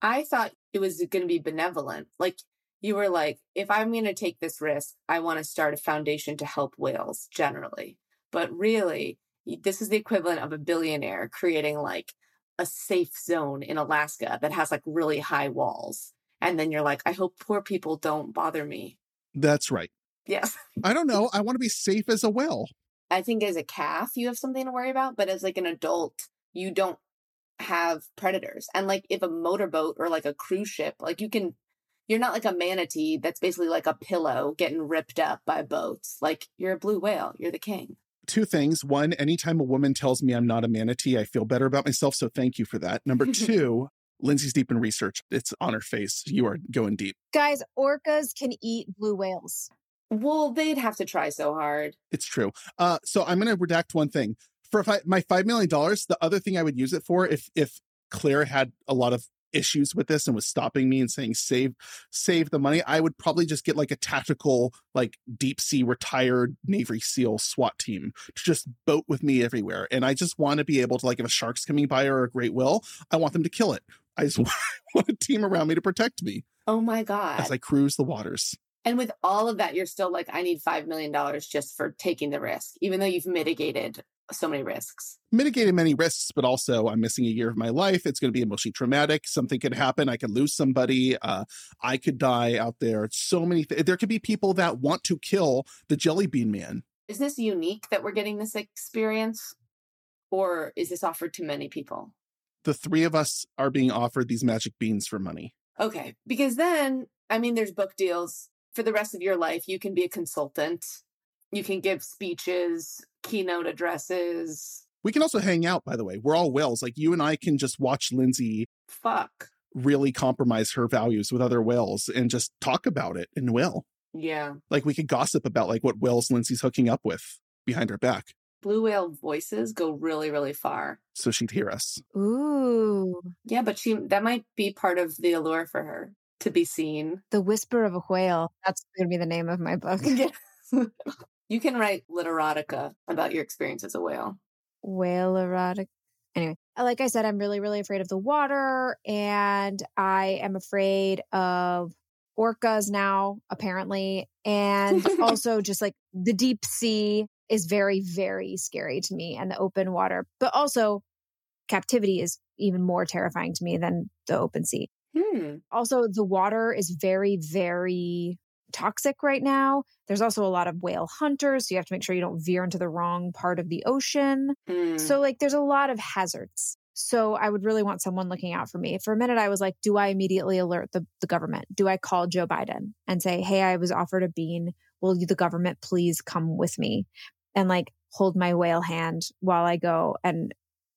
I thought it was going to be benevolent. Like you were like, if I'm going to take this risk, I want to start a foundation to help whales generally. But really, this is the equivalent of a billionaire creating like a safe zone in Alaska that has like really high walls. And then you're like, I hope poor people don't bother me. that's right Yes. i don't know i want to be safe as a whale I think as a calf, you have something to worry about, but as like an adult, you don't have predators. And like if a motorboat or like a cruise ship, like you can, you're not like a manatee that's basically like a pillow getting ripped up by boats. Like you're a blue whale, you're the king. two things one anytime a woman tells me i'm not a manatee i feel better about myself so thank you for that number two lindsay's deep in research it's on her face you are going deep Guys, orcas can eat blue whales. Well, they'd have to try so hard. It's true. Uh, so I'm going to redact one thing for fi- my five million dollars. The other thing I would use it for, if if Claire had a lot of issues with this and was stopping me and saying save save the money i would probably just get like a tactical like deep sea retired navy seal swat team to just boat with me everywhere and i just want to be able to like if a shark's coming by or a great will i want them to kill it. I just want a team around me to protect me oh my god. As i cruise the waters. And with all of that, you're still like, I need $5 million just for taking the risk, even though you've mitigated so many risks. Mitigated many risks, but also I'm missing a year of my life. It's going to be emotionally traumatic. Something could happen. I could lose somebody. Uh, I could die out there. So many. Th- there could be people that want to kill the Jelly Bean Man. Is this unique that we're getting this experience, or is this offered to many people? The three of us are being offered these magic beans for money. Okay, because then I mean, there's book deals for the rest of your life. You can be a consultant. You can give speeches keynote addresses. We can also hang out, by the way. We're all whales. Like you and I can just watch Lindsay. Fuck. Really compromise her values with other whales and just talk about it and will. Yeah. Like we could gossip about like what whales Lindsay's hooking up with behind her back. Blue whale voices go really, really far. So she'd hear us. Ooh. Yeah, but she that might be part of the allure for her to be seen. The Whisper of a Whale. That's going to be the name of my book. Yeah. You can write literotica about your experience as a whale. Whale erotic. Anyway, like I said, I'm really, really afraid of the water and I am afraid of orcas now, apparently. And also just like the deep sea is very, very scary to me and the open water, but also captivity is even more terrifying to me than the open sea. Hmm. Also, the water is very, very toxic right now. There's also a lot of whale hunters. So you have to make sure you don't veer into the wrong part of the ocean. Mm. So, like, there's a lot of hazards. So, I would really want someone looking out for me. For a minute, I was like, do I immediately alert the, the government? Do I call Joe Biden and say, hey, I was offered a bean. Will you, the government please come with me and like hold my whale hand while I go and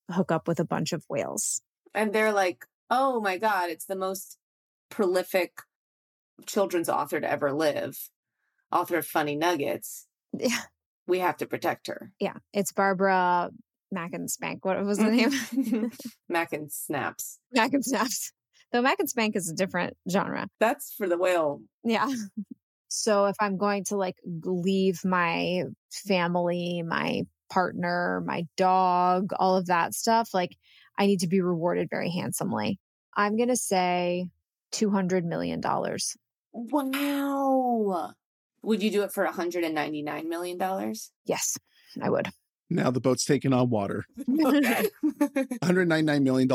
hook up with a bunch of whales? And they're like, oh my God, it's the most prolific children's author to ever live, author of Funny Nuggets. Yeah. We have to protect her. Yeah. It's Barbara Mac and Spank. What was the mm-hmm. name? Mm-hmm. Mac and Snaps. Mac and Snaps. Though Mac and Spank is a different genre. That's for the whale. Yeah. So if I'm going to like leave my family, my partner, my dog, all of that stuff, like I need to be rewarded very handsomely. I'm going to say $200 million. Wow. Would you do it for $199 million? Yes, I would. Now the boat's taking on water. Okay. $199 million.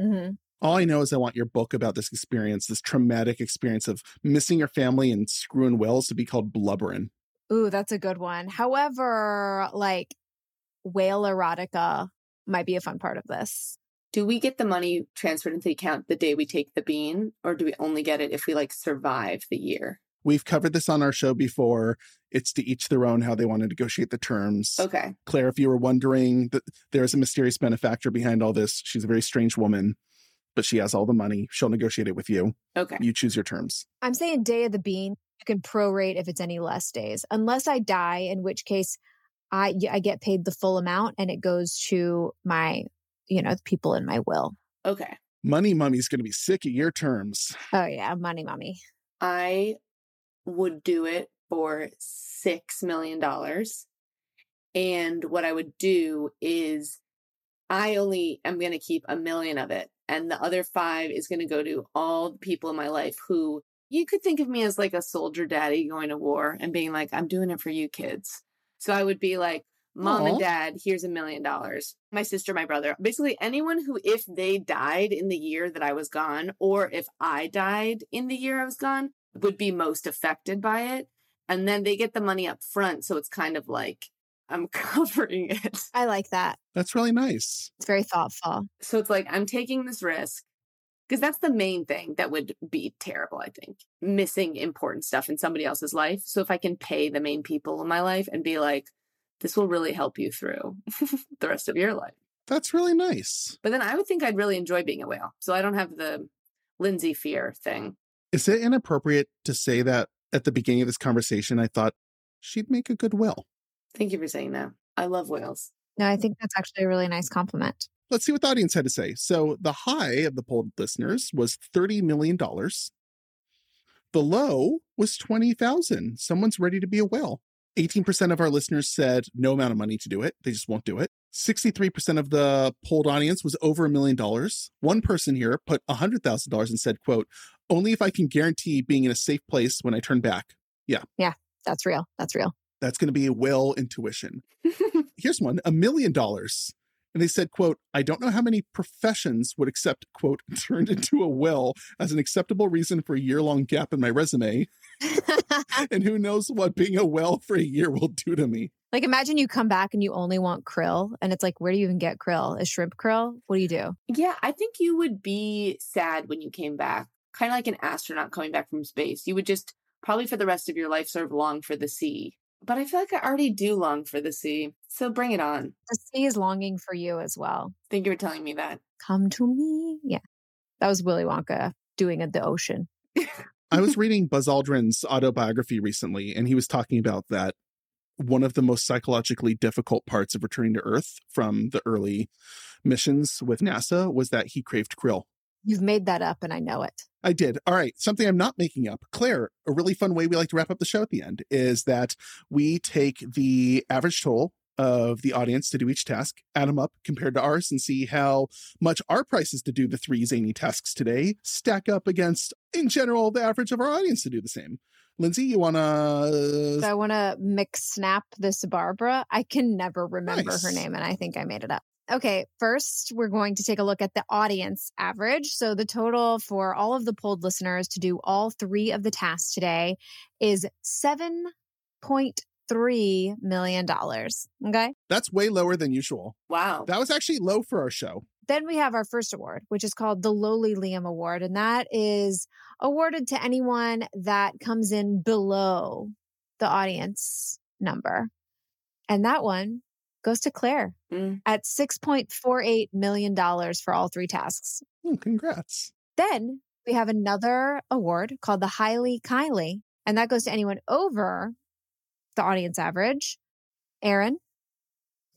hmm All I know is I want your book about this experience, this traumatic experience of missing your family and screwing whales to be called Blubbering. Ooh, that's a good one. However, like whale erotica might be a fun part of this. Do we get the money transferred into the account the day we take the bean, or do we only get it if we like survive the year? We've covered this on our show before. It's to each their own how they want to negotiate the terms. Okay. Claire, if you were wondering, there's a mysterious benefactor behind all this. She's a very strange woman, but she has all the money. She'll negotiate it with you. Okay. You choose your terms. I'm saying day of the bean. You can prorate if it's any less days, unless I die, in which case I I get paid the full amount and it goes to my you know the people in my will. Okay. Money Mummy's going to be sick of your terms. Oh yeah, money, mommy. I would do it for six million dollars. And what I would do is I only am going to keep a million of it. And the other five is going to go to all the people in my life who you could think of me as like a soldier daddy going to war and being like, I'm doing it for you kids. So I would be like, Mom Aw. and dad, here's a million dollars. My sister, my brother, basically anyone who, if they died in the year that I was gone, or if I died in the year I was gone, would be most affected by it. And then they get the money up front. So it's kind of like I'm covering it. I like that. That's really nice. It's very thoughtful. So it's like I'm taking this risk because that's the main thing that would be terrible, I think. Missing important stuff in somebody else's life. So if I can pay the main people in my life and be like, this will really help you through the rest of your life. That's really nice. But then I would think I'd really enjoy being a whale. So I don't have the Lindsay fear thing. Is it inappropriate to say that at the beginning of this conversation, I thought she'd make a good whale? Thank you for saying that. I love whales. No, I think that's actually a really nice compliment. Let's see what the audience had to say. So the high of the polled listeners was $30 million. The low was 20,000. Someone's ready to be a whale. 18% of our listeners said no amount of money to do it. They just won't do it. 63% of the polled audience was over a million dollars. One person here put $100,000 and said, quote, only if I can guarantee being in a safe place when I turn back. Yeah. Yeah, that's real. That's real. That's going to be a whale intuition. Here's one, a million dollars. And they said, quote, I don't know how many professions would accept, quote, turned into a whale as an acceptable reason for a year long gap in my resume. and who knows what being a whale for a year will do to me. Like imagine you come back and you only want krill and it's like where do you even get krill? Is shrimp krill? What do you do? Yeah, I think you would be sad when you came back. Kind of like an astronaut coming back from space. You would just probably for the rest of your life sort of long for the sea. But I feel like I already do long for the sea. So bring it on. The sea is longing for you as well. I think you were telling me that. Come to me. Yeah. That was Willy Wonka doing at the ocean. I was reading Buzz Aldrin's autobiography recently, and he was talking about that one of the most psychologically difficult parts of returning to Earth from the early missions with NASA was that he craved krill. You've made that up, and I know it. I did. All right. Something I'm not making up. Claire, a really fun way we like to wrap up the show at the end is that we take the average toll of the audience to do each task, add them up compared to ours, and see how much our prices to do the three zany tasks today stack up against, in general, the average of our audience to do the same. Lindsay, you want to? So I want to mix snap this Barbara. I can never remember Nice. her name, and I think I made it up. Okay, first we're going to take a look at the audience average. So the total for all of the polled listeners to do all three of the tasks today is seven point three million dollars. Okay. That's way lower than usual. Wow. That was actually low for our show. Then we have our first award, which is called the Lowly Liam Award, and that is awarded to anyone that comes in below the audience number. And that one goes to Claire Mm. at $6.48 million for all three tasks. Oh, congrats. Then we have another award called the Highly Kylie, and that goes to anyone over the audience average. Aron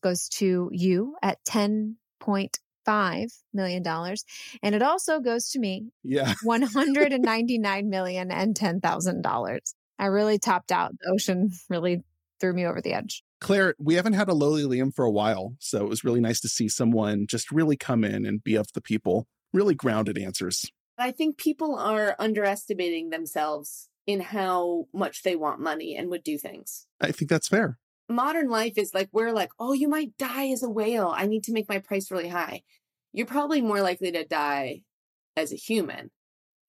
goes to you at $10.5 million. And it also goes to me, Yeah. $199 million and $10,000. I really topped out. The ocean really threw me over the edge. Claire, we haven't had a lowly Liam for a while, so it was really nice to see someone just really come in and be of the people. Really grounded answers. I think people are underestimating themselves in how much they want money and would do things. I think that's fair. Modern life is like, we're like, oh, you might die as a whale. I need to make my price really high. You're probably more likely to die as a human.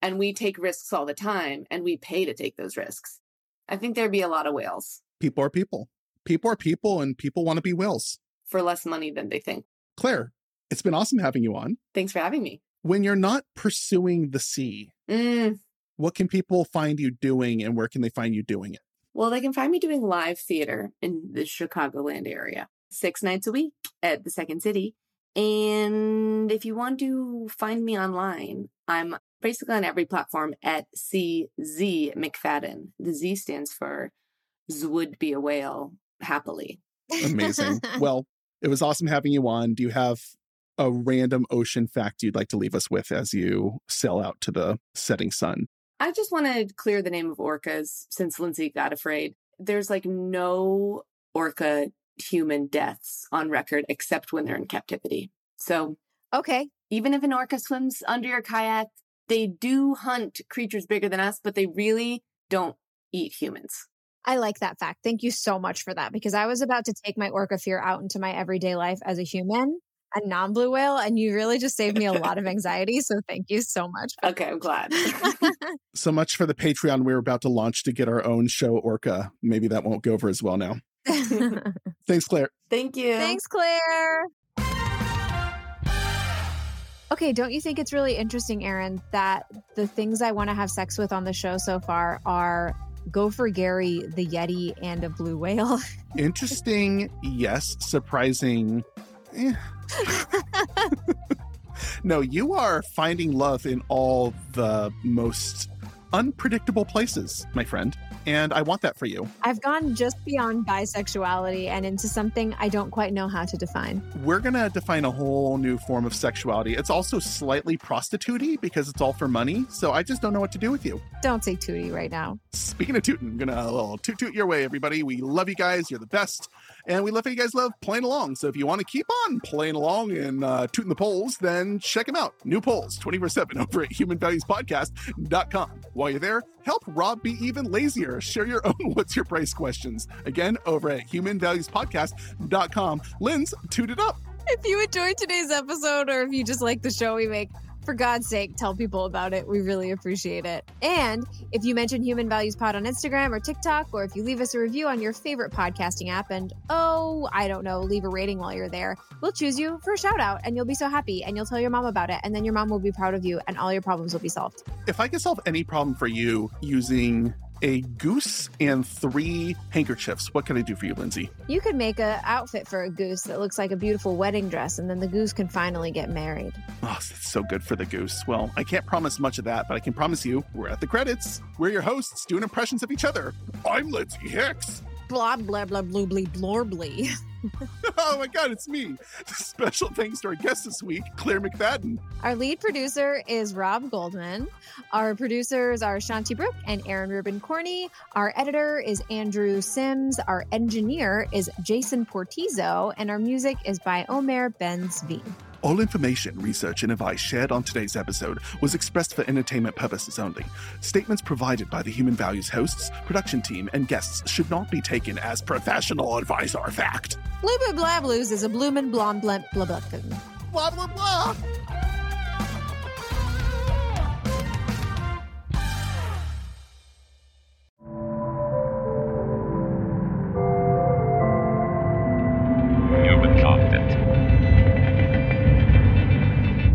And we take risks all the time and we pay to take those risks. I think there'd be a lot of whales People are people. People are people, and people want to be whales. for less money than they think. Claire, it's been awesome having you on. Thanks for having me. When you're not pursuing the sea, Mm, what can people find you doing and where can they find you doing it? Well, they can find me doing live theater in the Chicagoland area six nights a week at the Second City. And if you want to find me online, I'm basically on every platform at CZ McFadden. The Z stands for Zwould Be a Whale Happily. Amazing. well, it was awesome having you on. Do you have a random ocean fact you'd like to leave us with as you sail out to the setting sun? I just want to clear the name of orcas since Lindsay got afraid. There's like no orca human deaths on record except when they're in captivity. So okay. even if an orca swims under your kayak, they do hunt creatures bigger than us, but they really don't eat humans. I like that fact. Thank you so much for that because I was about to take my orca fear out into my everyday life as a human, a non blue whale, and you really just saved me a lot of anxiety. So thank you so much. Okay, I'm glad. So much for the Patreon we're about to launch to get our own show, Orca. Maybe that won't go over as well now. Thanks, Claire. Thank you. Thanks, Claire. Okay, don't you think it's really interesting, Aron, that the things I want to have sex with on the show so far are Gopher Gary, the Yeti, and a blue whale? Interesting, yes. Surprising. eh. no, you are finding love in all the most unpredictable places, my friend. And I want that for you. I've gone just beyond bisexuality and into something I don't quite know how to define. We're going to define a whole new form of sexuality. It's also slightly prostitutey because it's all for money. So I just don't know what to do with you. Don't say tootie right now. Speaking of tooting, I'm going to little toot toot your way, everybody. We love you guys. You're the best. And we love how you guys love playing along. So if you want to keep on playing along and uh, tooting the polls, then check them out. New polls 24 7 over at humanvaluespodcast.com. While you're there, help Rob be even lazier. Share your own What's Your Price questions. Again, over at humanvaluespodcast.com. Lynn's, toot it up. If you enjoyed today's episode or if you just like the show we make, for God's sake, tell people about it. We really appreciate it. And if you mention Human Values Pod on Instagram or TikTok, or if you leave us a review on your favorite podcasting app and, oh, I don't know, leave a rating while you're there, we'll choose you for a shout out and you'll be so happy and you'll tell your mom about it. And then your mom will be proud of you and all your problems will be solved. If I could solve any problem for you using a goose and three handkerchiefs. What can I do for you, Lindsay? You could make an outfit for a goose that looks like a beautiful wedding dress, and then the goose can finally get married. Oh, that's so good for the goose. Well, I can't promise much of that, but I can promise you we're at the credits. We're your hosts doing impressions of each other. I'm Lindsay Hicks. Blah, blah, blah, bloobly, blorbly. oh my God, it's me. Special thanks to our guest this week, Claire McFadden. Our lead producer is Rob Goldman. Our producers are Shanti Brook and Aron Rubin Corney. Our editor is Andrew Sims. Our engineer is Jason Portizo. And our music is by Omer Ben Zvi. All information, research, and advice shared on today's episode was expressed for entertainment purposes only. Statements provided by the Human Values hosts, production team, and guests should not be taken as professional advice or fact. Blue Blue Blah Blues is a bloomin' blonde blimp blah blah blah blah